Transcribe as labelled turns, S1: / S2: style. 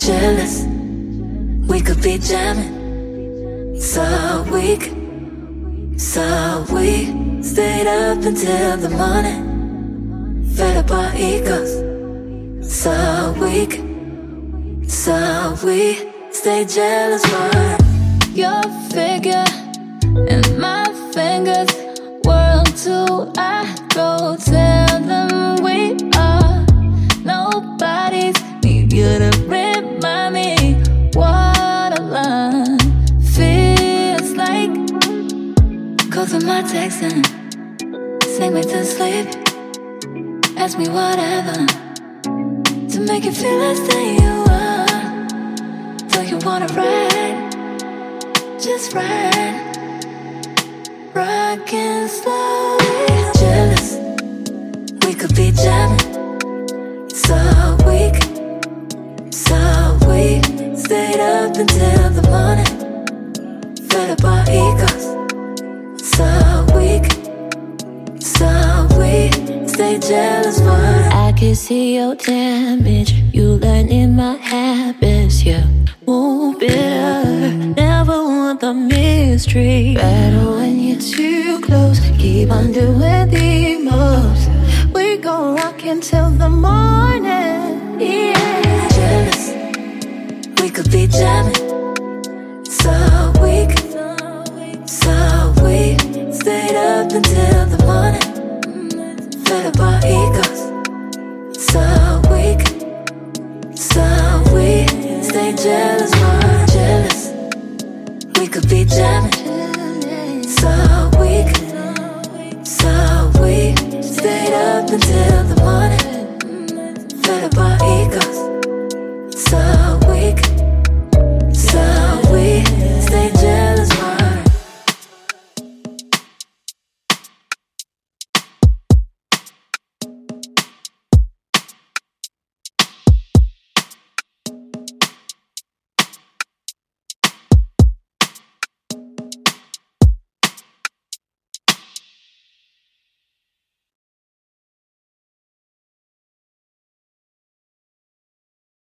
S1: jealous. We could be jamming. So weak. So we stayed up until the morning. Fed up our egos. So weak. So we stay jealous for your figure Of my texting, sing me to sleep. Ask me whatever to make you feel as though you are. Do you wanna ride? Just ride. Rockin' slowly. Jealous. We could be jamming. So weak. So we stayed up until the morning. Jealous for.
S2: I can see your damage. You learn in my habits, yeah. Move bitter, never want the mystery. Better when you're too close. Keep on doing the most. We gon' rock until the morning, yeah.
S1: jealous. We could be jamming. So weak. So we stayed up until jealous for jealous. We could be jamming. So weak. So we stayed up until